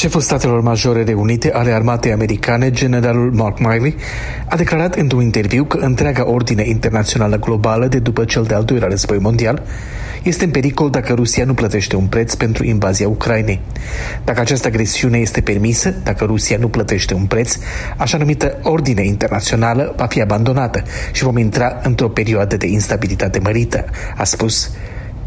Șeful Statelor Majore Reunite ale Armatei Americane, generalul Mark Miley, a declarat într-un interviu că întreaga ordine internațională globală de după cel de-al doilea război mondial este în pericol dacă Rusia nu plătește un preț pentru invazia Ucrainei. Dacă această agresiune este permisă, dacă Rusia nu plătește un preț, așa numită ordine internațională va fi abandonată și vom intra într-o perioadă de instabilitate mărită, a spus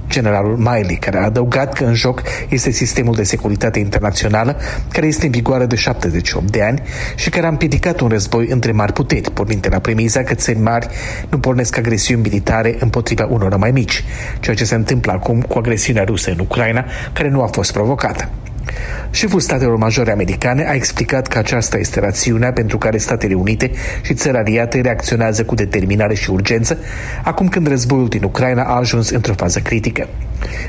generalul Miley, care a adăugat că în joc este sistemul de securitate internațională, care este în vigoare de 78 de ani și care a împiedicat un război între mari puteri, pornind de la premiza că țări mari nu pornesc agresiuni militare împotriva unor mai mici, ceea ce se întâmplă acum cu agresiunea rusă în Ucraina, care nu a fost provocată. Șeful Statelor Majore Americane a explicat că aceasta este rațiunea pentru care Statele Unite și țări aliate reacționează cu determinare și urgență, acum când războiul din Ucraina a ajuns într-o fază critică.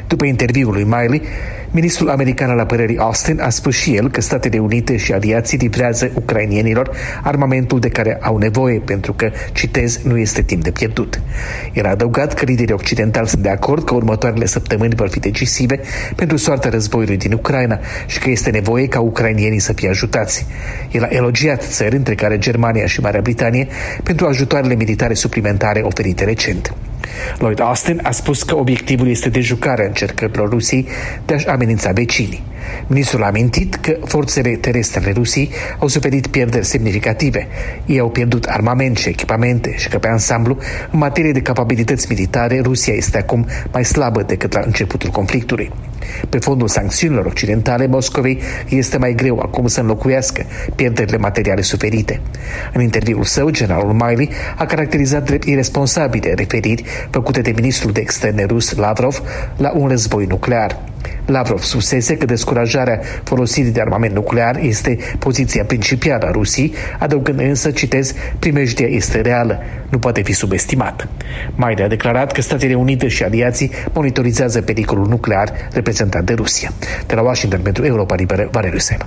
După interviul lui Miley, ministrul american al apărării Austin a spus și el că Statele Unite și aliații livrează ucrainienilor armamentul de care au nevoie pentru că, citez, nu este timp de pierdut. El a adăugat că liderii occidentali sunt de acord că următoarele săptămâni vor fi decisive pentru soarta războiului din Ucraina și că este nevoie ca ucrainienii să fie ajutați. El a elogiat țări, între care Germania și Marea Britanie, pentru ajutoarele militare suplimentare oferite recent. Lloyd Austin a spus că obiectivul este dejucarea încercărilor Rusiei de a-și amenința vecinii. Ministrul a amintit că forțele terestre ale Rusiei au suferit pierderi semnificative. Ei au pierdut armament și echipamente și că pe ansamblu, în materie de capabilități militare, Rusia este acum mai slabă decât la începutul conflictului. Pe fondul sancțiunilor occidentale, Moscovei este mai greu acum să înlocuiască pierderile materiale suferite. În interviul său, generalul Miley a caracterizat drept irresponsabile referiri făcute de ministrul de externe rus Lavrov la un război nuclear. Lavrov susese că descurajarea folosirii de armament nuclear este poziția principală a Rusiei, adăugând însă, citez, primejdia este reală, nu poate fi subestimată. Mai a declarat că Statele Unite și aliații monitorizează pericolul nuclear reprezentat de Rusia. De la Washington pentru Europa Liberă, Valeriu Sena.